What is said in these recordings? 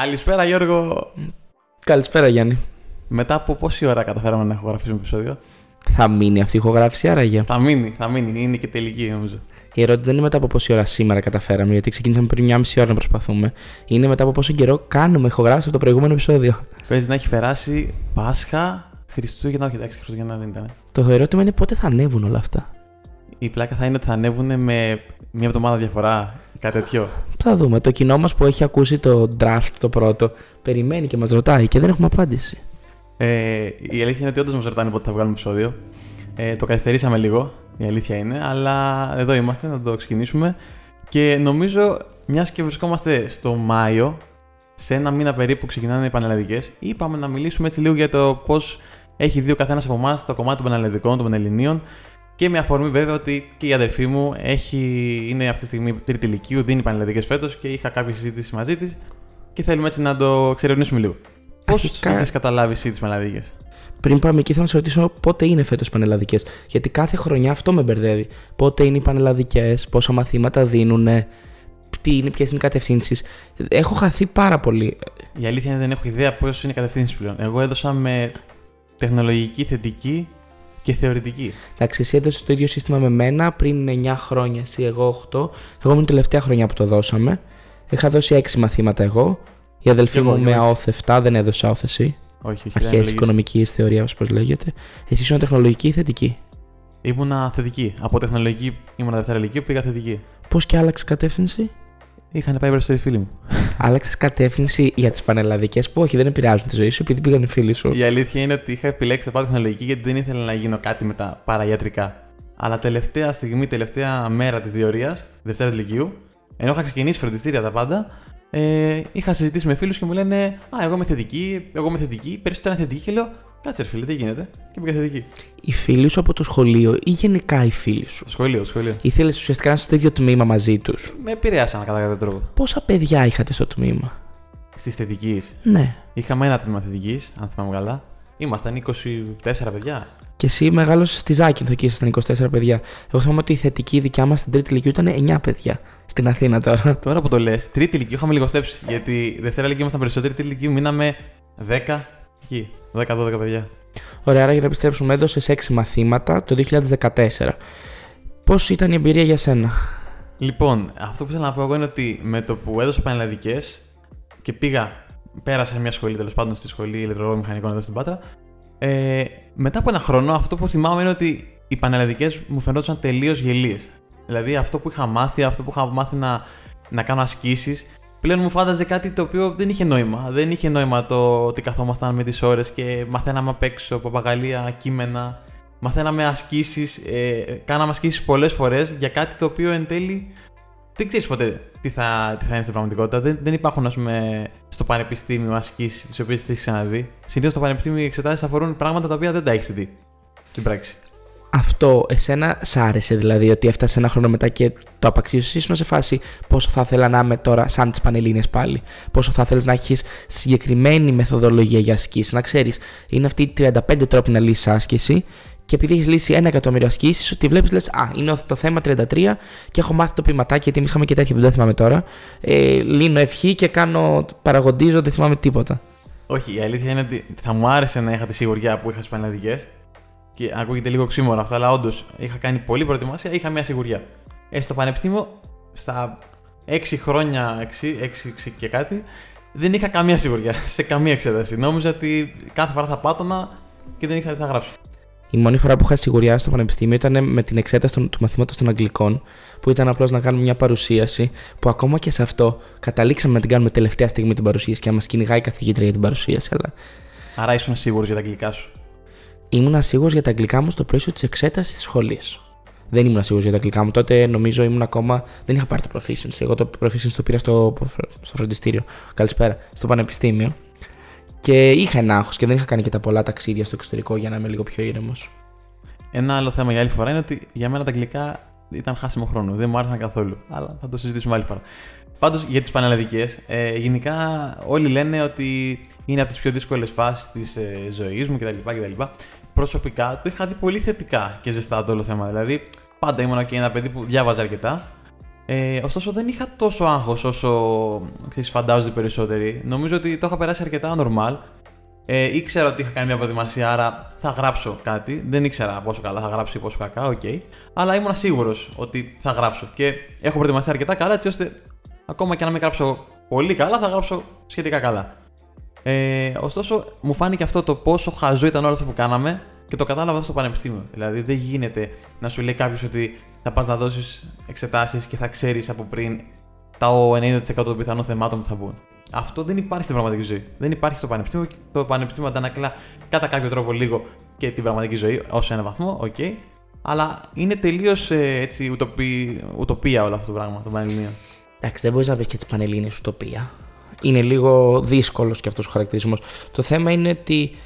Καλησπέρα Γιώργο. Καλησπέρα Γιάννη. Μετά από πόση ώρα καταφέραμε να ηχογραφήσουμε επεισόδιο; Θα μείνει αυτή η ηχογράφηση άραγε. Θα μείνει, θα μείνει. Είναι και τελική νομίζω. Η ερώτηση δεν είναι μετά από πόση ώρα σήμερα καταφέραμε, γιατί ξεκινήσαμε πριν μια μισή ώρα να προσπαθούμε. Είναι μετά από πόσο καιρό κάνουμε ηχογράφηση από το προηγούμενο επεισόδιο. Παίζει να έχει περάσει Πάσχα, Χριστούγεννα, όχι εντάξει, Χριστούγεννα δεν ήταν. Το ερώτημα είναι πότε θα ανέβουν όλα αυτά. Η πλάκα θα είναι ότι θα ανέβουν με μια εβδομάδα διαφορά ή κάτι τέτοιο. Θα δούμε. Το κοινό μας που έχει ακούσει το draft το πρώτο, περιμένει και μας ρωτάει και δεν έχουμε απάντηση. Ε, η αλήθεια είναι ότι όντως μας ρωτάνε πότε θα βγάλουμε επεισόδιο. Ε, το καθυστερήσαμε λίγο, η αλήθεια είναι, αλλά εδώ είμαστε να το ξεκινήσουμε. Και νομίζω, μιας και βρισκόμαστε στο Μάιο, σε ένα μήνα περίπου που ξεκινάνε οι πανελλαδικές, είπαμε να μιλήσουμε έτσι λίγο για το πώς έχει δει ο καθένας από εμάς το κομμάτι των πανελλαδικών, των πανελληνίων. Και με αφορμή βέβαια ότι και η αδερφή μου έχει, είναι αυτή τη στιγμή τρίτη ηλικίου, δίνει πανελλαδικές φέτος και είχα κάποια συζήτηση μαζί της και θέλουμε έτσι να το εξερευνήσουμε λίγο. Πώς Αρχικά- έχεις καταλάβει εσύ τις πανελλαδικές; Πριν πάμε εκεί, θέλω να σε ρωτήσω πότε είναι φέτος πανελλαδικές. Γιατί κάθε χρονιά αυτό με μπερδεύει. Πότε είναι οι πανελλαδικές, πόσα μαθήματα δίνουν, τι είναι, ποιες είναι οι κατευθύνσεις. Έχω χαθεί πάρα πολύ. Η αλήθεια είναι ότι δεν έχω ιδέα πώ είναι η κατευθύνση πλέον. Εγώ έδωσα με τεχνολογική θετική και θεωρητική. Εντάξει, εσύ έδωσες το ίδιο σύστημα με μένα πριν 9 χρόνια, εσύ εγώ 8. Εγώ ήμουν η τελευταία χρονιά που το δώσαμε. Είχα δώσει 6 μαθήματα εγώ. Η αδελφή Και εγώ, μου και με εγώ ΑΟΘ 7, δεν έδωσε ΑΟΘ εσύ. Όχι, όχι. δεν Αρχαία έλεγες. οικονομικής θεωρίας, όπως λέγεται. Εσύ ήσουν τεχνολογική ή θετική; Ήμουνα θετική. Από τεχνολογική ήμουνα Δευτέρα Λυκείου, πήγα θετική. Πώς και άλλαξες κατεύθυνση; Είχαν πάει περισσότεροι φίλοι μου. Άλλαξες κατεύθυνση για τις πανελλαδικές που όχι, δεν επηρεάζουν τη ζωή σου επειδή πήγαν οι φίλοι σου. Η αλήθεια είναι ότι είχα επιλέξει να πάω τεχνολογική γιατί δεν ήθελα να γίνω κάτι με τα παραγιατρικά. Αλλά τελευταία στιγμή, τελευταία μέρα της διορίας, Δευτέρας Λυκείου, ενώ είχα ξεκινήσει φροντιστήρια τα πάντα, ε, είχα συζητήσει με φίλους και μου λένε Α, εγώ είμαι θετική, εγώ είμαι θετική, περισσότερο είναι θετική και λέω Κάτσε, ρε φίλε, τι γίνεται; Και πήγα θετική. Οι φίλοι σου από το σχολείο ή γενικά οι φίλοι σου; Στο σχολείο, στο σχολείο. Ήθελες ουσιαστικά να είσαι στο ίδιο τμήμα μαζί τους; Με επηρέασαν κατά κάποιο τρόπο. Πόσα παιδιά είχατε στο τμήμα; Στη θετικής. Ναι. Είχαμε ένα τμήμα θετικής, αν θυμάμαι καλά. Ήμασταν 24 παιδιά. Και εσύ μεγάλο στη Ζάκυνθο και ήσασταν 24 παιδιά. Εγώ θυμάμαι ότι η θετική δικιά μας στην τρίτη ηλικία ήταν 9 παιδιά. Στην Αθήνα τώρα. Τώρα που το λες, τρίτη ηλικία είχαμε λιγοστέψει. Γιατί δευτέρα ηλικία ήμασταν περισσότεροι, τρίτη ηλικία μείναμε 10. Εκεί. 10-12 παιδιά. Ωραία, άρα για να επιστρέψουμε, έδωσε 6 μαθήματα το 2014. Πώς ήταν η εμπειρία για σένα; Λοιπόν, αυτό που θέλω να πω εγώ είναι ότι με το που έδωσα πανελλαδικές και πήγα, πέρασα σε μια σχολή τέλος πάντων στη σχολή ηλεκτρολόγων μηχανικών εδώ στην Πάτρα. Ε, μετά από ένα χρόνο, αυτό που θυμάμαι είναι ότι οι πανελλαδικές μου φαινόταν τελείως γελίες. Δηλαδή, αυτό που είχα μάθει, αυτό που είχα μάθει να, να κάνω ασκήσεις, πλέον μου φάνταζε κάτι το οποίο δεν είχε νόημα. Δεν είχε νόημα το ότι καθόμασταν με τις ώρες και μαθαίναμε απ' έξω παπαγαλία, κείμενα. Μαθαίναμε ασκήσεις, ε, κάναμε ασκήσεις πολλές φορές για κάτι το οποίο εν τέλει δεν ξέρεις ποτέ τι θα, τι θα είναι στην πραγματικότητα. Δεν, δεν υπάρχουν, ας πούμε, στο πανεπιστήμιο ασκήσεις τις οποίες τις έχεις ξαναδεί. Συνήθως στο πανεπιστήμιο οι εξετάσεις αφορούν πράγματα τα οποία δεν τα έχεις δει στην πράξη. Αυτό εσένα σ' άρεσε δηλαδή ότι έφτασε ένα χρόνο μετά και το απαξίωσες. Ήσουν σε φάση πόσο θα ήθελα να είμαι τώρα σαν τις Πανελλήνιες πάλι. Πόσο θα ήθελε να έχεις συγκεκριμένη μεθοδολογία για ασκήσει. Να ξέρεις, είναι αυτή οι 35 τρόποι να λύσεις άσκηση και επειδή έχεις λύσει ένα εκατομμύριο ασκήσεις, ότι βλέπεις λες, Α, είναι το θέμα 33 και έχω μάθει το ποιηματάκι γιατί εμεί είχαμε και τέτοια που δεν θυμάμαι τώρα. Ε, λύνω ευχή και κάνω, παραγοντίζω, δεν θυμάμαι τίποτα. Όχι, η αλήθεια είναι ότι θα μου άρεσε να είχα τη σιγουριά που είχα στι πανελλαδικέ. Και ακούγεται λίγο ξύμορο αυτό, αλλά όντως είχα κάνει πολλή προετοιμασία, είχα μια σιγουριά. Ε, στο πανεπιστήμιο, στα 6 χρόνια, 6, 6, και κάτι, δεν είχα καμία σιγουριά σε καμία εξέταση. Νόμιζα ότι κάθε φορά θα πάτωνα και δεν ήξερα τι θα γράψω. Η μόνη φορά που είχα σιγουριά στο πανεπιστήμιο ήταν με την εξέταση των- του μαθήματος των Αγγλικών, που ήταν απλώς να κάνουμε μια παρουσίαση, που ακόμα και σε αυτό καταλήξαμε να την κάνουμε τελευταία στιγμή την παρουσίαση και να μα κυνηγάει η καθηγήτρια για την παρουσίαση. Αλλά Άρα ήσουν σίγουρος για τα αγγλικά σου. Ήμουν σίγουρος για τα αγγλικά μου στο πλαίσιο της εξέτασης της σχολής. Δεν ήμουν σίγουρος για τα αγγλικά μου. Τότε νομίζω ήμουν ακόμα. Δεν είχα πάρει το proficiency. Εγώ το proficiency το πήρα στο, στο φροντιστήριο. Καλησπέρα. Στο πανεπιστήμιο. Και είχα ένα άγχος και δεν είχα κάνει και τα πολλά ταξίδια στο εξωτερικό για να είμαι λίγο πιο ήρεμος. Ένα άλλο θέμα για άλλη φορά είναι ότι για μένα τα αγγλικά ήταν χάσιμο χρόνο. Δεν μου άρεσαν καθόλου. Αλλά θα το συζητήσουμε άλλη φορά. Πάντως για τις πανελλαδικές, ε, γενικά όλοι λένε ότι είναι από τις πιο δύσκολες φάσεις της ε, ζωής μου κτλ, κτλ. Προσωπικά το είχα δει πολύ θετικά και ζεστά το όλο θέμα. Δηλαδή, πάντα ήμουν και ένα παιδί που διάβαζε αρκετά. Ε, ωστόσο δεν είχα τόσο άγχος όσο ξέρεις, φαντάζονται οι περισσότεροι. Νομίζω ότι το είχα περάσει αρκετά normal. Ε, ήξερα ότι είχα κάνει μια προετοιμασία, άρα θα γράψω κάτι. Δεν ήξερα πόσο καλά θα γράψω ή πόσο κακά, ok. Okay. Αλλά ήμουν σίγουρος ότι θα γράψω. Και έχω προετοιμαστεί αρκετά καλά, έτσι ώστε ακόμα και να μην γράψω πολύ καλά, θα γράψω σχετικά καλά. Ε, ωστόσο, μου φάνηκε αυτό το πόσο χαζό ήταν όλο αυτό που κάναμε και το κατάλαβα στο πανεπιστήμιο. Δηλαδή, δεν γίνεται να σου λέει κάποιος ότι θα πας να δώσεις εξετάσεις και θα ξέρεις από πριν τα 90% των πιθανών θεμάτων που θα μπουν. Αυτό δεν υπάρχει στην πραγματική ζωή. Δεν υπάρχει στο πανεπιστήμιο. Το πανεπιστήμιο αντανακλά κατά κάποιο τρόπο λίγο και την πραγματική ζωή, ως ένα βαθμό, ok. Okay. Αλλά είναι τελείως ε, έτσι ουτοπί, ουτοπία όλο αυτό το πράγμα, το Πανελληνίο. Εντάξει, δεν μπορείς να πεις και τις Πανελλήνιες ουτοπία. Είναι λίγο δύσκολος και αυτός ο χαρακτηρισμός. Το θέμα είναι ότι,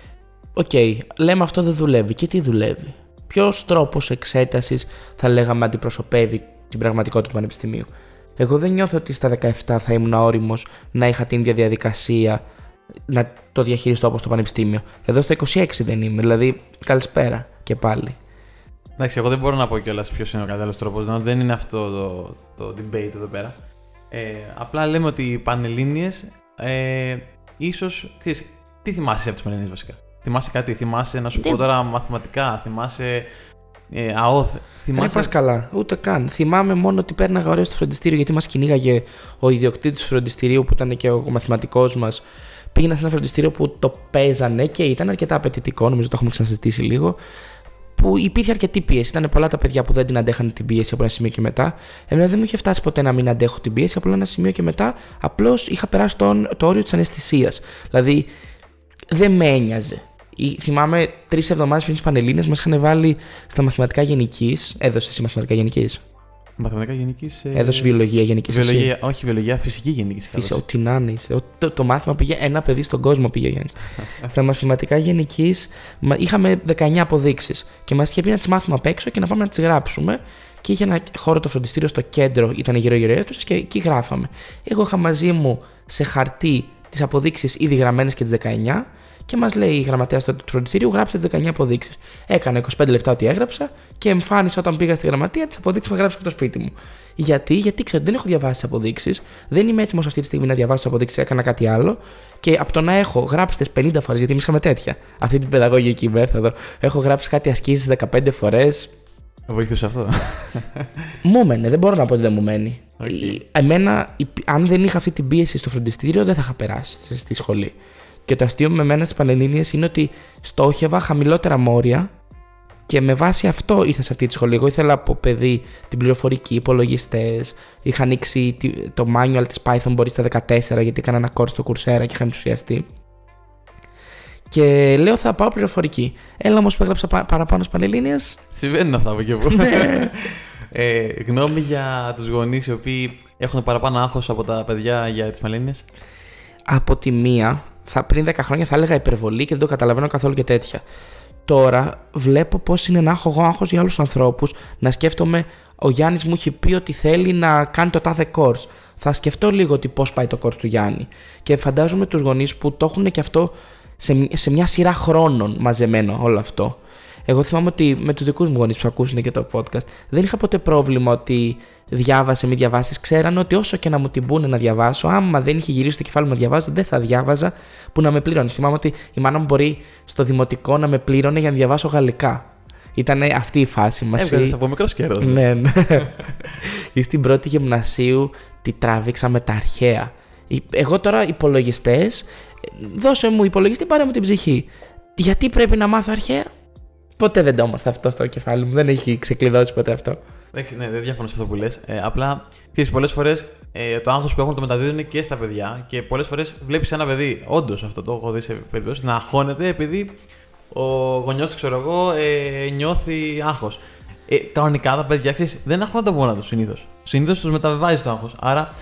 OK, okay, λέμε αυτό δεν δουλεύει. Και τι δουλεύει; Ποιος τρόπος εξέτασης θα λέγαμε αντιπροσωπεύει την πραγματικότητα του Πανεπιστημίου; Εγώ δεν νιώθω ότι στα 17 θα ήμουν όριμος να είχα την ίδια διαδικασία να το διαχειριστώ όπως το Πανεπιστήμιο. Εδώ στο 26 δεν είμαι, δηλαδή καλησπέρα και πάλι. Εντάξει, εγώ δεν μπορώ να πω κιόλας ποιος είναι ο κατάλληλος τρόπος. Δεν είναι αυτό το, το debate εδώ πέρα. Ε, απλά λέμε ότι οι Πανελλήνιες ε, ίσως. Τι θυμάσαι από τις Πανελλήνιες βασικά; Θυμάσαι κάτι, θυμάσαι να σου πω τώρα μαθηματικά, θυμάσαι ε, ΑΟΘ. Θυμάσαι... Δεν πας καλά, ούτε καν. Θυμάμαι μόνο ότι πέρναγα ωραίο στο φροντιστήριο γιατί μας κυνήγαγε ο ιδιοκτήτης του φροντιστηρίου που ήταν και ο μαθηματικός μας. Πήγαινα σε ένα φροντιστήριο που το παίζανε και ήταν αρκετά απαιτητικό, νομίζω το έχουμε ξανασυζητήσει λίγο. Που υπήρχε αρκετή πίεση. Ήταν πολλά τα παιδιά που δεν την αντέχαν την πίεση από ένα σημείο και μετά. Εμένα δεν μου είχε φτάσει ποτέ να μην αντέχω την πίεση. Από ένα σημείο και μετά απλώς είχα περάσει το, το όριο της αναισθησίας. Δηλαδή δεν με ένοιαζε θυμάμαι τρεις εβδομάδες πριν τις Πανελίνε μας είχαν βάλει στα μαθηματικά γενικής. Έδωσε εσύ μαθηματικά γενικής. Μαθηματικά γενικής. Ε... Έδωσε βιολογία γενικής. Βιολογία, όχι βιολογία, φυσική γενικής. Φυσική, ό,τι να είναι. Το, το, μάθημα πήγε ένα παιδί στον κόσμο πήγε Γιάννης. στα μαθηματικά γενικής είχαμε 19 αποδείξεις και μας είχε πει να τις μάθουμε απ' έξω και να πάμε να τις γράψουμε. Και είχε ένα χώρο το φροντιστήριο στο κέντρο, ήταν γύρω-γύρω αίθουσες και εκεί γράφαμε. Εγώ είχα μαζί μου σε χαρτί τις αποδείξεις ήδη γραμμένες και τις 19 και μας λέει η γραμματέας του φροντιστηρίου: Γράψτε τις 19 αποδείξεις. Έκανα 25 λεπτά ότι έγραψα και εμφάνισα όταν πήγα στη γραμματεία τις αποδείξεις που έγραψα από το σπίτι μου. Γιατί, γιατί ξέρω, δεν έχω διαβάσει τις αποδείξεις, δεν είμαι έτοιμος αυτή τη στιγμή να διαβάσω τις αποδείξεις, έκανα κάτι άλλο. Και από το να έχω γράψει 50 φορές, γιατί εμείς είχαμε τέτοια, αυτή την παιδαγωγική μέθοδο, έχω γράψει κάτι ασκήσεις 15 φορές. Βοήθησε αυτό. μου μένε, δεν μπορώ να πω ότι δεν μου μένει. Okay. Εμένα, αν δεν είχα αυτή την πίεση στο φροντιστήριο, δεν θα είχα περάσει στη σχολή. Και το αστείο με μένα στις Πανελλήνιες είναι ότι στόχευα χαμηλότερα μόρια και με βάση αυτό ήρθα σε αυτή τη σχολή. Εγώ ήθελα από παιδί την πληροφορική, υπολογιστές. Είχα ανοίξει το manual της Python μπορεί στα 14 γιατί έκανα ένα course στο Coursera και είχα ενθουσιαστεί. Και λέω θα πάω πληροφορική. Έλα όμως που έγραψα παραπάνω στις Πανελλήνιες. Συμβαίνουν αυτά από εκεί που. Ναι. ε, γνώμη για τους γονείς οι οποίοι έχουν παραπάνω άγχος από τα παιδιά για τις Πανελλήνιες; Από τη μία, θα, πριν 10 χρόνια θα έλεγα υπερβολή και δεν το καταλαβαίνω καθόλου και τέτοια. Τώρα βλέπω πώς είναι να έχω εγώ άγχος για άλλου ανθρώπους, να σκέφτομαι ο Γιάννης μου έχει πει ότι θέλει να κάνει το τάδε course. Θα σκεφτώ λίγο ότι πώς πάει το course του Γιάννη. Και φαντάζομαι τους γονείς που το έχουν και αυτό σε, σε μια σειρά χρόνων μαζεμένο όλο αυτό. Εγώ θυμάμαι ότι με τους δικούς μου γονείς που ακούσουν και το podcast δεν είχα ποτέ πρόβλημα ότι διάβασε, μη διαβάσεις. Ξέραν ότι όσο και να μου την πούνε να διαβάσω, άμα δεν είχε γυρίσει το κεφάλι μου να διαβάζω, δεν θα διάβαζα που να με πλήρωνε. Θυμάμαι ότι η μάνα μου μπορεί στο δημοτικό να με πλήρωνε για να διαβάσω γαλλικά. Ήταν αυτή η φάση μας. Έβγαλε από μικρός καιρός. Ναι, ναι. Ή στην πρώτη γυμνασίου τη τράβηξα με τα αρχαία. Εγώ τώρα υπολογιστές, δώσε μου υπολογιστή, πάρε μου την ψυχή. Γιατί πρέπει να μάθω αρχαία, Ποτέ δεν το έμαθα αυτό στο κεφάλι μου. Δεν έχει ξεκλειδώσει ποτέ αυτό. Εντάξει, ναι, δεν διαφωνώ σε αυτό που λες. Ε, απλά ξέρεις, πολλές φορές ε, το άγχος που έχουν το μεταδίδουν και στα παιδιά και πολλές φορές βλέπεις ένα παιδί, όντως αυτό το έχω δει σε περιπτώσεις, να αγχώνεται επειδή ο γονιός, ξέρω εγώ, ε, νιώθει άγχος. Ε, κανονικά τα παιδιά ξέρεις, δεν αγχώνονται μόνα τους συνήθως. Συνήθως τους μεταβιβάζει το άγχος. Άρα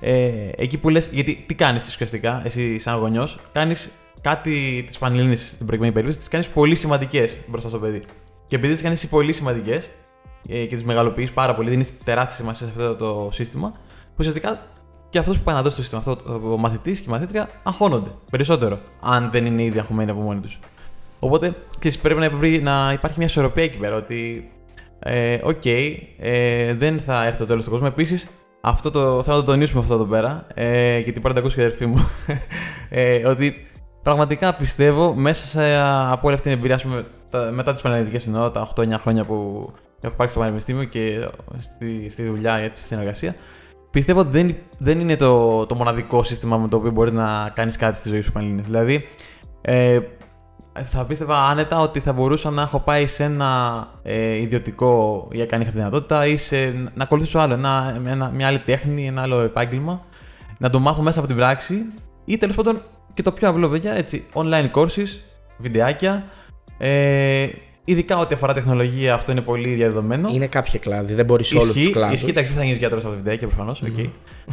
ε, εκεί που λες, γιατί τι κάνεις ουσιαστικά, εσύ σαν γονιός, κάνεις κάτι της Πανελλήνης στην προηγούμενη περίπτωση, τις κάνεις πολύ σημαντικές μπροστά στο παιδί. Και επειδή τις κάνεις πολύ σημαντικές ε, και τις μεγαλοποιείς πάρα πολύ, δίνεις τεράστια σημασία σε αυτό το σύστημα, ουσιαστικά και αυτός που πάει να δώσει το σύστημα αυτό, ο μαθητής και η μαθήτρια, αγχώνονται περισσότερο, αν δεν είναι ήδη αγχωμένοι από μόνοι τους. Οπότε ξέρεις, πρέπει να, να υπάρχει μια ισορροπία εκεί πέρα. Ότι, ε, OK, okay, ε, δεν θα έρθει το τέλος του κόσμου. Επίσης, αυτό το, θέλω να το τονίσουμε αυτό εδώ πέρα, ε, γιατί μπορεί να το ακούσει και η αδερφή μου. ε, ότι πραγματικά πιστεύω μέσα σε, από όλη αυτή την εμπειρία, πούμε, τα, μετά τις πανελλήνιες εννοώ, τα 8-9 χρόνια που έχω πάρει στο πανεπιστήμιο και στη, στη δουλειά, έτσι, στην εργασία, πιστεύω ότι δεν, δεν είναι το, το μοναδικό σύστημα με το οποίο μπορείς να κάνεις κάτι στη ζωή σου Πανελλήνιες. Δηλαδή, ε, θα πίστευα άνετα ότι θα μπορούσα να έχω πάει σε ένα ε, ιδιωτικό ή αν είχα δυνατότητα ή σε, να ακολουθήσω άλλο, ένα, ένα, μια άλλη τέχνη, ένα άλλο επάγγελμα, να το μάθω μέσα από την πράξη ή τέλος πάντων και το πιο απλό, παιδιά, έτσι, online courses, βιντεάκια. Ε, ειδικά ό,τι αφορά τεχνολογία, αυτό είναι πολύ διαδεδομένο. Είναι κάποια κλάδη, δεν μπορείς όλους τους κλάδους. Ισχύει, εντάξει, δεν θα γίνεις γιατρός από τα βιντεάκια προφανώς. Mm. Okay.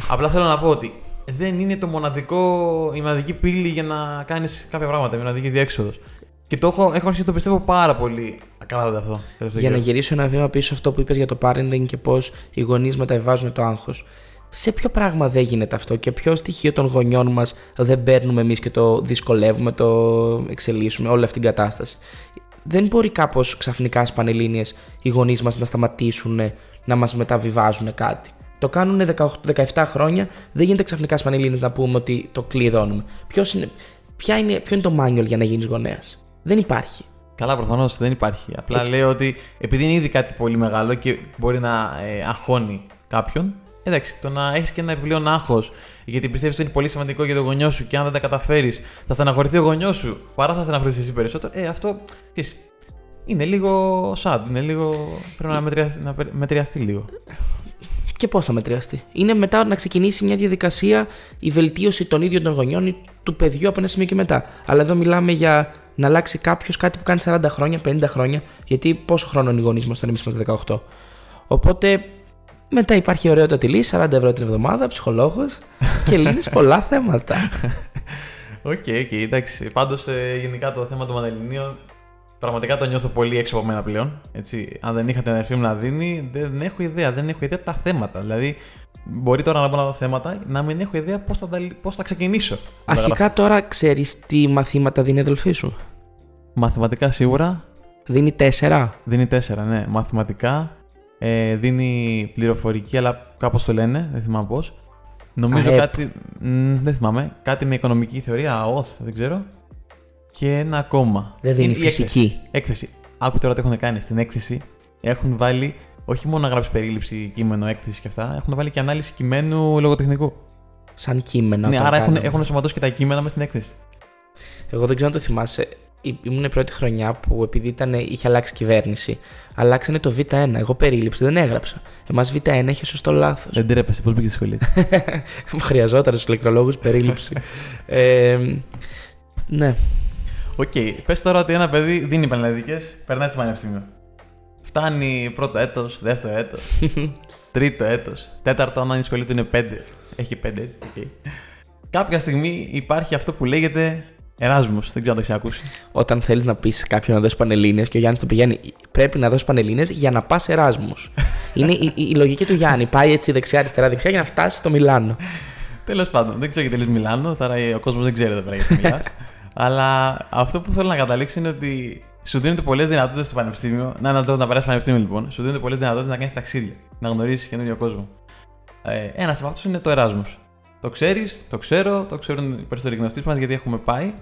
Απλά θέλω να πω ότι δεν είναι το μοναδικό, η μοναδική πύλη για να κάνεις κάποια πράγματα, η μοναδική διέξοδος. Και το έχω, έχω αρχίσει να το πιστεύω πάρα πολύ ακράδαντα αυτό. Για να γυρίσω ένα βήμα πίσω αυτό που είπες για το parenting και πώς οι γονείς μεταβιβάζουν το άγχος. Σε ποιο πράγμα δεν γίνεται αυτό και ποιο στοιχείο των γονιών μας δεν παίρνουμε εμείς και το δυσκολεύουμε, το εξελίσσουμε, όλη αυτή την κατάσταση. Δεν μπορεί κάπως ξαφνικά στις Πανελλήνιες οι γονείς μας να σταματήσουν να μας μεταβιβάζουν κάτι. Το κάνουν 17 χρόνια, δεν γίνεται ξαφνικά στις Πανελλήνιες να πούμε ότι το κλειδώνουμε. Ποιος είναι, ποια είναι, ποιο είναι το manual για να γίνεις γονέας; Δεν υπάρχει. Καλά, προφανώς δεν υπάρχει. Απλά Έτσι. λέω ότι επειδή είναι ήδη κάτι πολύ μεγάλο και μπορεί να ε, αγχώνει κάποιον, εντάξει, το να έχεις και ένα επιπλέον άγχος γιατί πιστεύεις ότι είναι πολύ σημαντικό για τον γονιό σου και αν δεν τα καταφέρεις, θα στεναχωρηθεί ο γονιός σου παρά θα στεναχωρηθείς εσύ περισσότερο. Ε, αυτό ξέρεις, είναι λίγο sad. Είναι λίγο. Πρέπει να, μετρια, να μετριαστεί λίγο. Και πώς θα μετριαστεί; Είναι μετά να ξεκινήσει μια διαδικασία η βελτίωση των ίδιων των γονιών ή του παιδιού από ένα σημείο και μετά. Αλλά εδώ μιλάμε για να αλλάξει κάποιος κάτι που κάνει 40 χρόνια, 50 χρόνια, γιατί πόσο χρόνο είναι οι γονείς μας όταν εμείς είμαστε 18. Οπότε μετά υπάρχει ωραιότατη λύση, 40 ευρώ την εβδομάδα, ψυχολόγος και λύνεις πολλά θέματα. OK, okay, okay, εντάξει. Πάντως ε, γενικά το θέμα των Πανελληνίων πραγματικά το νιώθω πολύ έξω από μένα πλέον. Έτσι. Αν δεν είχα την αδερφή μου να δίνει, δεν έχω ιδέα. Δεν έχω ιδέα τα θέματα. Δηλαδή, Μπορεί τώρα να πω τα θέματα να μην έχω ιδέα πώς θα, πώς θα ξεκινήσω. Αρχικά τώρα ξέρεις τι μαθήματα δίνει η αδελφή σου; Μαθηματικά σίγουρα. Δίνει τέσσερα. Δίνει τέσσερα, ναι. Μαθηματικά. Ε, δίνει πληροφορική, αλλά κάπως το λένε, δεν θυμάμαι πώς. Νομίζω κάτι. Μ, δεν θυμάμαι. Κάτι με οικονομική θεωρία, ΟΘ, δεν ξέρω. Και ένα ακόμα. Δεν δίνει φυσική. Έκθεση. έκθεση. Άκου τώρα τι έχουν κάνει. Στην έκθεση έχουν βάλει όχι μόνο να γράψει περίληψη, κείμενο, έκθεση και αυτά, έχουν βάλει και ανάλυση κειμένου λογοτεχνικού. Σαν κείμενο. Ναι, άρα έχουν, έχουν σωματώσει και τα κείμενα μες στην έκθεση. Εγώ δεν ξέρω αν το θυμάσαι. Ήμουν η πρώτη χρονιά που επειδή ήταν, είχε αλλάξει κυβέρνηση, αλλάξανε το Β1. Εγώ περίληψη δεν έγραψα. Εμάς Β1 είχε σωστό λάθος. Δεν ντρέπεσαι, πώς μπήκες στη σχολή. Χρειαζόταν στους ηλεκτρολόγους περίληψη. ε, ναι. OK. Okay. Πες τώρα ότι ένα παιδί δίνει πανελλαδικές, περνάει στο πανεπιστήμιο. Φτάνει πρώτο έτος, δεύτερο έτος, τρίτο έτος, τέταρτο, αν η σχολή του είναι πέντε. Έχει πέντε, okay. Κάποια στιγμή υπάρχει αυτό που λέγεται Εράσμος, δεν ξέρω αν το έχεις ακούσει. Όταν θέλεις να πεις κάποιον να δώσει πανελλήνιες και ο Γιάννης το πηγαίνει, πρέπει να δώσει πανελίνε για να πας Εράσμου. Είναι η, η, η, λογική του Γιάννη. Πάει έτσι δεξιά, αριστερά, δεξιά για να φτάσει στο Μιλάνο. Τέλος πάντων, δεν ξέρω γιατί λες Μιλάνο, τώρα ο κόσμος δεν ξέρει εδώ πέρα γιατί μιλάς. Αλλά αυτό που θέλω να καταλήξω είναι ότι σου δίνονται πολλές δυνατότητες στο πανεπιστήμιο. Να, να, να περάσει πανεπιστήμιο λοιπόν. Σου δίνονται πολλές δυνατότητες να κάνεις ταξίδια, να γνωρίσεις καινούριο κόσμο. Ε, Ένας από αυτούς είναι το Εράσμος. Το ξέρεις, το ξέρω, το ξέρουν οι περισσότεροι γνωστοί μας γιατί έχουμε πάει.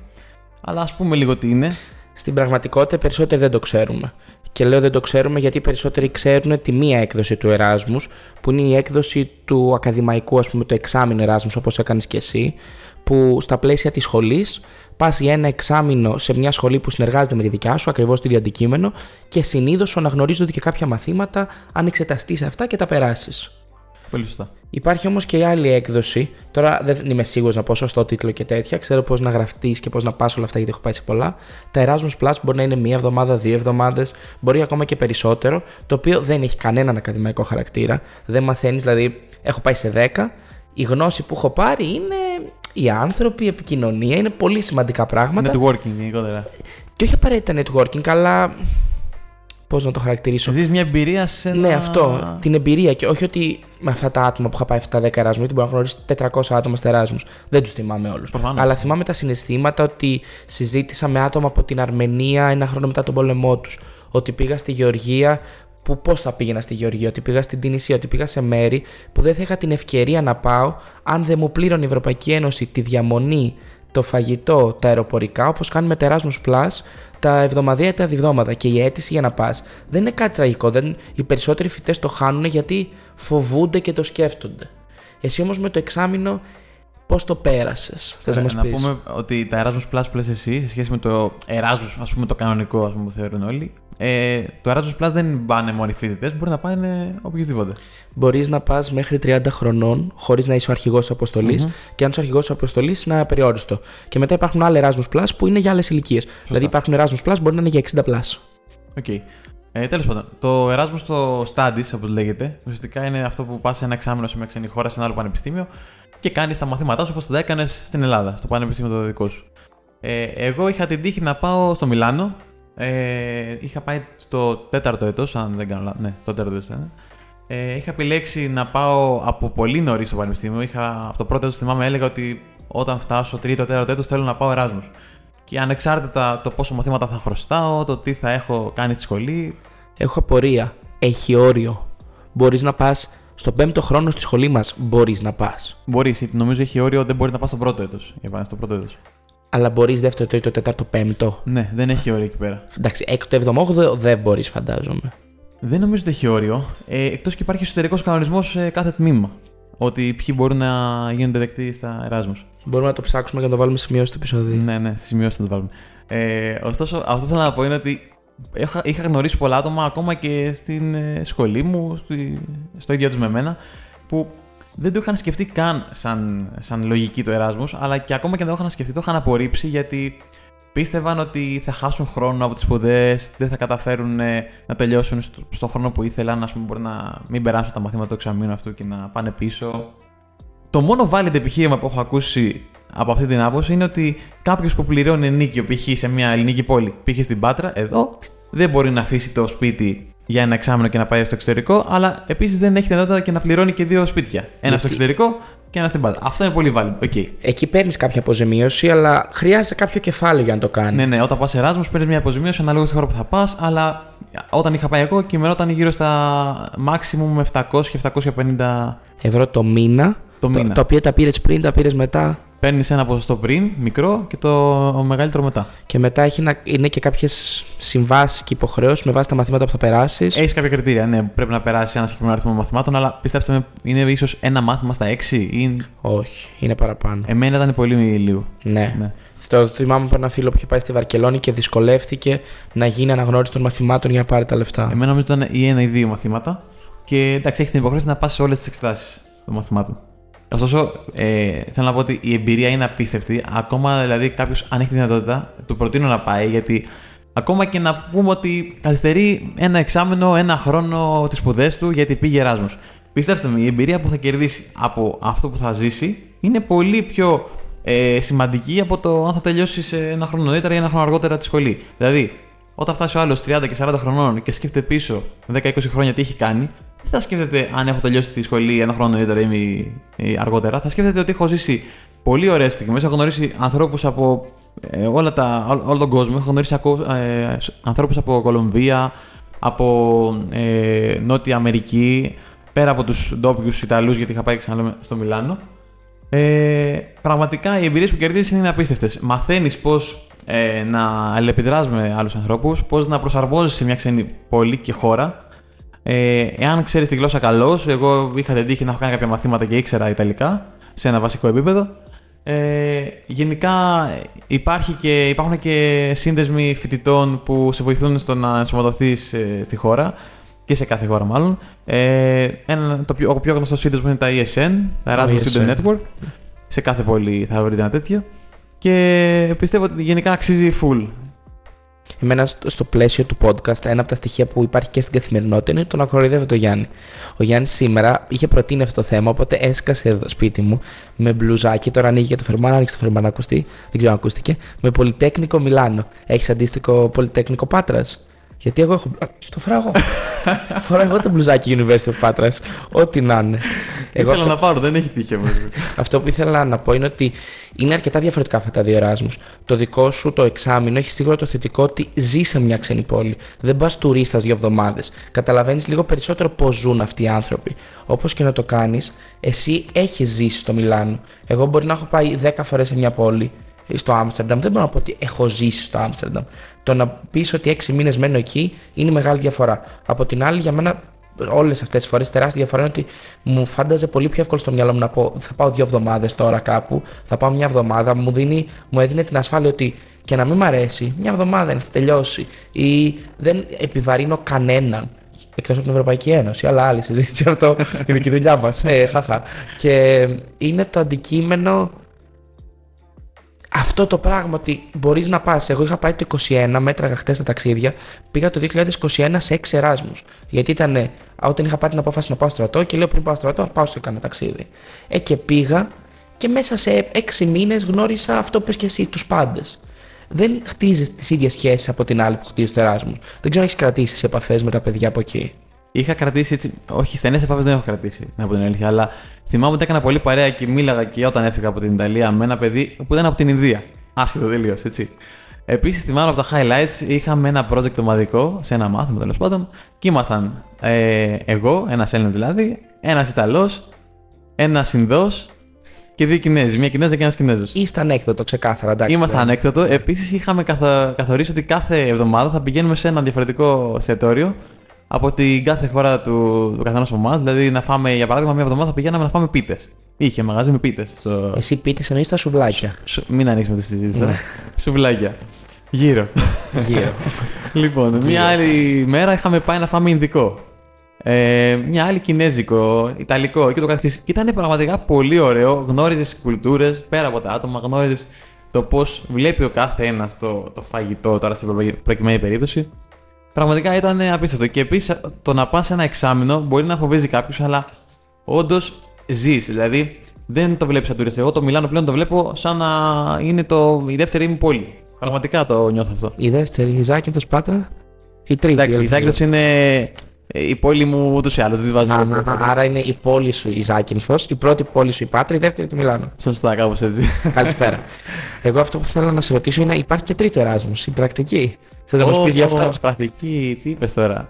Αλλά ας πούμε λίγο τι είναι. Στην πραγματικότητα, περισσότεροι δεν το ξέρουμε. Και λέω δεν το ξέρουμε γιατί οι περισσότεροι ξέρουν τη μία έκδοση του Εράσμους, που είναι η έκδοση του ακαδημαϊκού, ας πούμε, το εξάμεινο Εράσμους, όπως έκανες και εσύ, που στα πλαίσια της σχολής πας για ένα εξάμεινο σε μια σχολή που συνεργάζεται με τη δικιά σου, ακριβώς το ίδιο αντικείμενο, και συνήθως αναγνωρίζονται και κάποια μαθήματα αν εξεταστείς αυτά και τα περάσεις. Πολύ σωστά. Υπάρχει όμως και η άλλη έκδοση. Τώρα δεν είμαι σίγουρος να πω σωστό τίτλο και τέτοια. Ξέρω πώς να γραφτείς και πώς να πας όλα αυτά γιατί έχω πάει σε πολλά. Τα Erasmus Plus μπορεί να είναι μία εβδομάδα, δύο εβδομάδες, μπορεί ακόμα και περισσότερο. Το οποίο δεν έχει κανέναν ακαδημαϊκό χαρακτήρα. Δεν μαθαίνεις, δηλαδή, έχω πάει σε 10. Η γνώση που έχω πάρει είναι οι άνθρωποι, η επικοινωνία, είναι πολύ σημαντικά πράγματα. Networking γενικότερα. Και όχι απαραίτητα networking, αλλά. Πώς να το χαρακτηρίσω. Ζει μια εμπειρία σε ένα... Ναι, αυτό. Την εμπειρία. Και όχι ότι με αυτά τα άτομα που είχα πάει 7-10 εράσμου, γιατί μπορεί να γνωρίσει 400 άτομα στα εράσμου. Δεν τους θυμάμαι όλους. Αλλά θυμάμαι τα συναισθήματα ότι συζήτησα με άτομα από την Αρμενία ένα χρόνο μετά τον πόλεμό τους. Ότι πήγα στη Γεωργία που πώς θα πήγαινα στη Γεωργία, ότι πήγα στην Τινησία, ότι πήγα σε μέρη που δεν θα είχα την ευκαιρία να πάω αν δεν μου πλήρωνε η Ευρωπαϊκή Ένωση τη διαμονή, το φαγητό, τα αεροπορικά, όπως κάνει με τα Erasmus Plus, τα εβδομαδία ή τα διβδόματα. Και η αίτηση για να πας δεν είναι κάτι τραγικό. Δεν, οι περισσότεροι φοιτέ το χάνουν γιατί φοβούνται και το σκέφτονται. Εσύ όμως με το εξάμεινο Πώς το πέρασες, θες να μας πεις; Να πούμε ότι τα Erasmus Plus που λες εσύ, σε σχέση με το Erasmus, ας πούμε, το κανονικό ας πούμε, που θεωρούν όλοι, ε, το Erasmus Plus δεν πάνε μόνο οι φοιτητές, μπορεί να πάνε οποιοδήποτε. Μπορείς να πας μέχρι 30 χρονών χωρίς να είσαι ο αρχηγός αποστολής mm-hmm. και αν είσαι ο αρχηγός αποστολής είναι απεριόριστο. Και μετά υπάρχουν άλλα Erasmus Plus που είναι για άλλες ηλικίες. Δηλαδή υπάρχουν Erasmus Plus μπορεί να είναι για 60 Plus. OK. Okay. Ε, Τέλος πάντων, το Erasmus στο Studies, όπως λέγεται, ουσιαστικά είναι αυτό που πας ένα εξάμεινο σε μια ξένη χώρα, σε ένα άλλο πανεπιστήμιο και κάνεις τα μαθήματά σου όπως τα έκανες στην Ελλάδα, στο πανεπιστήμιο το δικό σου. Ε, εγώ είχα την τύχη να πάω στο Μιλάνο. Ε, είχα πάει στο τέταρτο έτος, αν δεν κάνω λάθος. Ναι, το τέταρτο έτος ε, είχα επιλέξει να πάω από πολύ νωρίς στο πανεπιστήμιο. Είχα, από το πρώτο έτος θυμάμαι, έλεγα ότι όταν φτάσω τρίτο, τέταρτο έτος θέλω να πάω Εράσμου. Και ανεξάρτητα το πόσο μαθήματα θα χρωστάω, το τι θα έχω κάνει στη σχολή. Έχω απορία. Έχει όριο. Μπορείς να πας στο πέμπτο χρόνο στη σχολή μας μπορείς να πας. Μπορείς, νομίζω έχει όριο δεν μπορείς να πας στο πρώτο έτος. Για πάνε στο πρώτο έτος. Αλλά μπορείς δεύτερο, τρίτο, τέταρτο, πέμπτο. Ναι, δεν έχει όριο εκεί πέρα. Εντάξει, έκτο, εβδομόδο δεν μπορείς, φαντάζομαι. Δεν νομίζω ότι έχει όριο. Ε, Εκτός και υπάρχει εσωτερικός κανονισμός σε κάθε τμήμα. Ότι ποιοι μπορούν να γίνονται δεκτοί στα Εράσμου. Μπορούμε να το ψάξουμε και να το βάλουμε σημειώσει στο επεισόδιο. Ναι, ναι, στη σημειώσει να το βάλουμε. Ε, ωστόσο, αυτό που θέλω να πω είναι ότι είχα, είχα γνωρίσει πολλά άτομα ακόμα και στην ε, σχολή μου, στη, στο ίδιο τους με μένα, που δεν το είχαν σκεφτεί καν σαν, σαν λογική το Εράσμου, αλλά και ακόμα και δεν το είχαν σκεφτεί, το είχαν απορρίψει γιατί πίστευαν ότι θα χάσουν χρόνο από τις σπουδές, δεν θα καταφέρουν ε, να τελειώσουν στο, στο χρόνο που ήθελαν, ας πούμε, μπορεί να μην περάσουν τα μαθήματα του εξαμήνου αυτού και να πάνε πίσω. Το μόνο valid επιχείρημα που έχω ακούσει από αυτή την άποψη είναι ότι κάποιος που πληρώνει ενίκιο π.χ. σε μια ελληνική πόλη, π.χ. στην Πάτρα, εδώ, δεν μπορεί να αφήσει το σπίτι για ένα εξάμεινο και να πάει στο εξωτερικό, αλλά επίσης δεν έχει δυνατότητα και να πληρώνει και δύο σπίτια. Ένα στο εξωτερικό και ένα στην Πάτρα. Αυτό είναι πολύ valid. Okay. Εκεί παίρνεις κάποια αποζημίωση, αλλά χρειάζεται κάποιο κεφάλαιο για να το κάνεις. Ναι, ναι, όταν πας Εράσμου παίρνεις μια αποζημίωση ανάλογα στη χώρα που θα πας, αλλά όταν είχα πάει εγώ κειμενόταν γύρω στα maximum με 700 και 750 ευρώ το μήνα. Το μήνα. Τα οποία τα πήρες πριν, τα πήρες μετά. Παίρνεις ένα ποσοστό πριν, μικρό, και το μεγαλύτερο μετά. Και μετά έχει να, είναι και κάποιες συμβάσεις και υποχρεώσεις με βάση τα μαθήματα που θα περάσεις. Έχεις κάποια κριτήρια, ναι. Πρέπει να περάσει ένα συγκεκριμένο αριθμό μαθημάτων, αλλά πιστέψτε με, είναι ίσως ένα μάθημα στα έξι ή. Όχι, είναι παραπάνω. Εμένα ήταν πολύ λίγο. Ναι. ναι. Το θυμάμαι από ένα φίλο που είχε πάει στη Βαρκελόνη και δυσκολεύτηκε να γίνει αναγνώριση των μαθημάτων για να πάρει τα λεφτά. Εμένα νομίζω ήταν ή ένα ή δύο μαθήματα. Και εντάξει, έχεις την υποχρέωση να πας σε όλες τις εξετάσεις των μαθημάτων. Ωστόσο, ε, θέλω να πω ότι η εμπειρία είναι απίστευτη. Ακόμα δηλαδή κάποιος, αν έχει τη δυνατότητα, του προτείνω να πάει γιατί ακόμα και να πούμε ότι καθυστερεί ένα εξάμενο, ένα χρόνο τις σπουδές του γιατί πήγε Εράσμο. Πιστέψτε με, η εμπειρία που θα κερδίσει από αυτό που θα ζήσει είναι πολύ πιο ε, σημαντική από το αν θα τελειώσει σε ένα χρόνο νωρίτερα ή ένα χρόνο αργότερα τη σχολή. Δηλαδή, όταν φτάσει ο άλλος 30 και 40 χρονών και σκέφτεται πίσω 10-20 χρόνια τι έχει κάνει, δεν θα σκέφτεται αν έχω τελειώσει τη σχολή ένα χρόνο νωρίτερα ή, αργότερα. Θα σκέφτεται ότι έχω ζήσει πολύ ωραίες στιγμές. Έχω γνωρίσει ανθρώπους από ε, όλα τα, όλο τον κόσμο. Έχω γνωρίσει ε, ανθρώπους από Κολομβία, από ε, Νότια Αμερική, πέρα από τους ντόπιους Ιταλούς, γιατί είχα πάει ξανά στο Μιλάνο. Ε, πραγματικά οι εμπειρίες που κερδίζεις είναι απίστευτες. Μαθαίνεις πώς ε, να αλληλεπιδράς με άλλους ανθρώπους, πώς να προσαρμόζεσαι σε μια ξένη πόλη και χώρα ε, εάν ξέρεις τη γλώσσα καλώς, εγώ είχα την τύχη να έχω κάνει κάποια μαθήματα και ήξερα Ιταλικά σε ένα βασικό επίπεδο. Ε, γενικά υπάρχει και, υπάρχουν και σύνδεσμοι φοιτητών που σε βοηθούν στο να ενσωματωθείς ε, στη χώρα και σε κάθε χώρα μάλλον. Ε, ένα, το πιο, ο πιο γνωστός σύνδεσμος είναι τα ESN, τα Erasmus Student Network. Σε κάθε πόλη θα βρείτε ένα τέτοιο. Και πιστεύω ότι γενικά αξίζει full Εμένα στο πλαίσιο του podcast, ένα από τα στοιχεία που υπάρχει και στην καθημερινότητα είναι το να κοροϊδεύω τον Γιάννη. Ο Γιάννη σήμερα είχε προτείνει αυτό το θέμα, οπότε έσκασε εδώ σπίτι μου με μπλουζάκι. Τώρα ανοίγει και το φερμάνο, άνοιξε το φερμάνο, ακουστεί, δεν ξέρω αν ακούστηκε. Με Πολυτέκνικο Μιλάνο. Έχεις αντίστοιχο Πολυτέκνικο Πάτρας; Γιατί εγώ έχω. Το φοράω εγώ. φοράω εγώ το μπλουζάκι University of Patras. Ό,τι να είναι. Εγώ αυτό, να πάρω, δεν έχει τύχει όμως. αυτό που ήθελα να πω είναι ότι είναι αρκετά διαφορετικά αυτά τα δύο Εράσμους. Το δικό σου το εξάμεινο έχει σίγουρα το θετικό ότι ζει σε μια ξένη πόλη. Δεν πας τουρίστας δύο εβδομάδες. Καταλαβαίνεις λίγο περισσότερο πώς ζουν αυτοί οι άνθρωποι. Όπως και να το κάνεις, εσύ έχεις ζήσει στο Μιλάνο. Εγώ μπορεί να έχω πάει 10 φορές σε μια πόλη στο Άμστερνταμ. Δεν μπορώ να πω ότι έχω ζήσει στο Άμστερνταμ. Το να πεις ότι 6 μήνες μένω εκεί είναι μεγάλη διαφορά. Από την άλλη, για μένα όλες αυτές τις φορές τεράστια διαφορά είναι ότι μου φάνταζε πολύ πιο εύκολο στο μυαλό μου να πω θα πάω δύο εβδομάδες τώρα κάπου, θα πάω μια εβδομάδα. Μου, δίνει, μου έδινε την ασφάλεια ότι και να μην μ' αρέσει, μια εβδομάδα είναι, θα τελειώσει. Ή δεν επιβαρύνω κανέναν εκτός από την Ευρωπαϊκή Ένωση. Αλλά άλλη συζήτηση αυτό είναι και η δουλειά μας. Ε, χαχα. Και είναι το αντικείμενο αυτό το πράγμα ότι μπορείς να πας. Εγώ είχα πάει το 21, μέτραγα χτε τα ταξίδια. Πήγα το 2021 σε 6 Εράσμους. Γιατί ήταν όταν είχα πάρει την απόφαση να πάω στρατό και λέω πριν πάω στρατό, πάω σε κανένα ταξίδι. Ε, και πήγα και μέσα σε 6 μήνες γνώρισα αυτό που και εσύ, τους πάντες. Δεν χτίζεις τις ίδιες σχέσεις από την άλλη που χτίζεις το Εράσμους. Δεν ξέρω αν έχεις κρατήσει επαφές με τα παιδιά από εκεί. Είχα κρατήσει έτσι. Όχι, στενές επαφές δεν έχω κρατήσει, να πω την αλήθεια. Αλλά θυμάμαι ότι έκανα πολύ παρέα και μίλαγα και όταν έφυγα από την Ιταλία με ένα παιδί που ήταν από την Ινδία. Άσχετο τελείως, έτσι. Επίσης, θυμάμαι από τα highlights είχαμε ένα project ομαδικό σε ένα μάθημα τέλος πάντων και ήμασταν ε, εγώ, ένας Έλληνας δηλαδή, ένας Ιταλός, ένας Ινδός και δύο Κινέζοι. Μια Κινέζα και ένας Κινέζος. Είστε ανέκδοτο, ξεκάθαρα, εντάξει. Ήμασταν ναι. ανέκδοτο. Επίσης, είχαμε καθο... καθορίσει ότι κάθε εβδομάδα θα πηγαίνουμε σε ένα διαφορετικό εστιατόριο από την κάθε χώρα του, του καθενό από εμάς. Δηλαδή, να φάμε, για παράδειγμα, μια εβδομάδα θα πηγαίναμε να φάμε πίτες. Είχε μαγαζί με πίτες. Στο... Εσύ πίτες εννοείς τα σουβλάκια. Σου... Μην ανοίξουμε τη συζήτηση τώρα. Σουβλάκια. Γύρω. Γύρω. λοιπόν, μια άλλη μέρα είχαμε πάει να φάμε Ινδικό. Ε, μια άλλη Κινέζικο, Ιταλικό και το καθεξή. Και ήταν πραγματικά πολύ ωραίο. Γνώριζες κουλτούρες πέρα από τα άτομα, γνώριζες το πώς βλέπει ο κάθε ένας το, το φαγητό τώρα στην προκειμένη περίπτωση. Πραγματικά ήταν απίστευτο. Και επίσης το να πας ένα εξάμεινο μπορεί να φοβίζει κάποιους, αλλά όντως ζεις. Δηλαδή δεν το βλέπεις σαν τουριστή. Εγώ το Μιλάνο πλέον το βλέπω σαν να είναι το, η δεύτερη μου πόλη. Πραγματικά το νιώθω αυτό. Η δεύτερη, η Ζάκυνθος Πάτρα. Η τρίτη. Εντάξει, η Ζάκυνθος είναι η πόλη μου ούτως ή άλλως. Δεν τη βάζω. Α, άρα είναι η πόλη σου η Ζάκυνθο, η πρώτη πόλη σου η Πάτρα, η δεύτερη το Μιλάνο. Σωστά, κάπως έτσι. Καλησπέρα. Εγώ αυτό που θέλω να σε ρωτήσω είναι: υπάρχει και τρίτο Εράσμος, η πρακτική. Θέλω να μας πεις γι' αυτό. Πρακτική, τι είπες τώρα.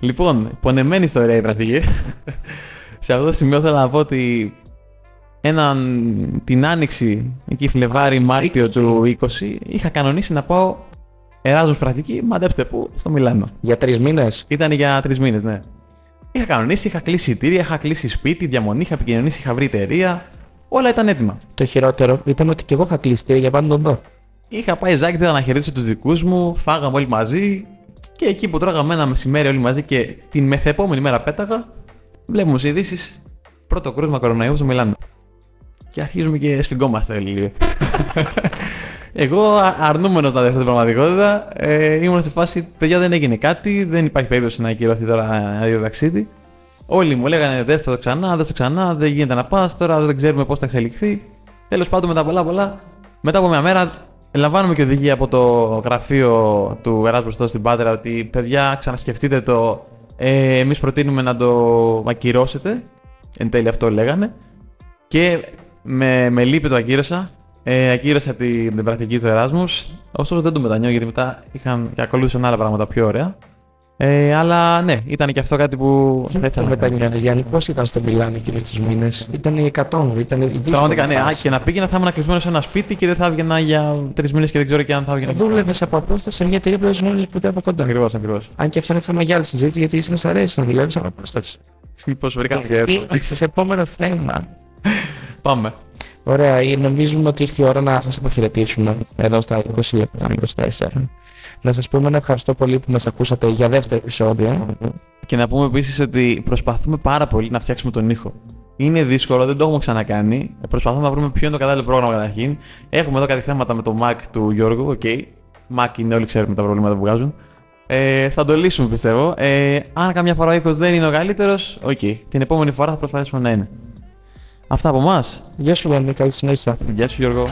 Λοιπόν, πονεμένη ιστορία η πρακτική. Σε αυτό το σημείο θέλω να πω ότι έναν, την άνοιξη, εκεί Φλεβάρι, Μάρτιο του 20, είχα κανονίσει να πάω Εράσμος πρακτική, μαντέψτε πού, στο Μιλάνο. Για τρεις μήνες. Ήταν για τρεις μήνες, ναι. Είχα κανονίσει, είχα κλείσει εισιτήρια, είχα κλείσει σπίτι, διαμονή, είχα επικοινωνήσει, είχα βρει εταιρεία. Όλα ήταν έτοιμα. Το χειρότερο ήταν ότι και εγώ είχα κλείσει εισιτήρια για πάντα τον δω. Είχα πάει ζάκι, ήθελα να χαιρετήσω τους δικούς μου, φάγαμε όλοι μαζί. Και εκεί που τρώγαμε ένα μεσημέρι όλοι μαζί και την μεθεπόμενη μέρα πέταγα, βλέπουμε στι ειδήσεις πρώτο κρούσμα κορονοϊού στο Μιλάνο. Και αρχίζουμε και σφιγγόμαστε λίγο. Εγώ αρνούμενος να δεχτώ την πραγματικότητα. Ε, ήμουν σε φάση, παιδιά δεν έγινε κάτι, δεν υπάρχει περίπτωση να ακυρωθεί τώρα ένα δύο ταξίδι. Όλοι μου λέγανε δες το ξανά, δες το ξανά, δεν γίνεται να πας, τώρα δεν ξέρουμε πώς θα εξελιχθεί. Τέλος πάντων μετά πολλά πολλά. Μετά από μια μέρα λαμβάνουμε και οδηγία από το γραφείο του Εράσμου στην Πάτρα ότι παιδιά ξανασκεφτείτε το. Ε, Εμείς προτείνουμε να το ακυρώσετε. Εν τέλει αυτό λέγανε. Και με, με λύπη το ακύρωσα. Ε, ακύρωσα την, την πρακτική του Εράσμους. Ωστόσο δεν το μετανιώ γιατί μετά είχαν και ακολούθησαν άλλα πράγματα πιο ωραία. Ε, αλλά ναι, ήταν και αυτό κάτι που. Δεν θα μετανιώνεις, Γιάννη; Πώς ήταν στο Μιλάνο εκείνους τους μήνες; Ήταν η 100, ήταν η δύσκολη. Πραγματικά ναι, α, και να πήγαινα θα ήμουν κλεισμένος σε ένα σπίτι και δεν θα έβγαινα για τρεις μήνες και δεν ξέρω και αν θα έβγαινα. Δούλευες από απόσταση σε μια εταιρεία που δεν γνώριζε ποτέ από κοντά. Ακριβώς, ακριβώς. Αν και αυτό είναι θέμα για άλλη συζήτηση, γιατί εσύ σ' αρέσει να δουλεύεις από απόσταση. Πώ βρήκα σε επόμενο θέμα. Πάμε. Ωραία, νομίζουμε ότι ήρθε η ώρα να σας αποχαιρετήσουμε εδώ στα 20 24. Να σας πούμε ένα ευχαριστώ πολύ που μας ακούσατε για δεύτερο επεισόδιο. Και να πούμε επίσης ότι προσπαθούμε πάρα πολύ να φτιάξουμε τον ήχο. Είναι δύσκολο, δεν το έχουμε ξανακάνει. Προσπαθούμε να βρούμε ποιο είναι το κατάλληλο πρόγραμμα καταρχήν. Έχουμε εδώ κάτι θέματα με το Mac του Γιώργου, OK. Okay. Mac είναι όλοι ξέρουμε τα προβλήματα που βγάζουν. Ε, θα το λύσουμε πιστεύω. Ε, αν καμιά φορά ο ήχος δεν είναι ο καλύτερος, OK. Okay. Την επόμενη φορά θα προσπαθήσουμε να είναι. Αυτά από εμάς. Γεια σου, Γιάννη. Καλή συνέχεια. Γεια σου, Γιώργο.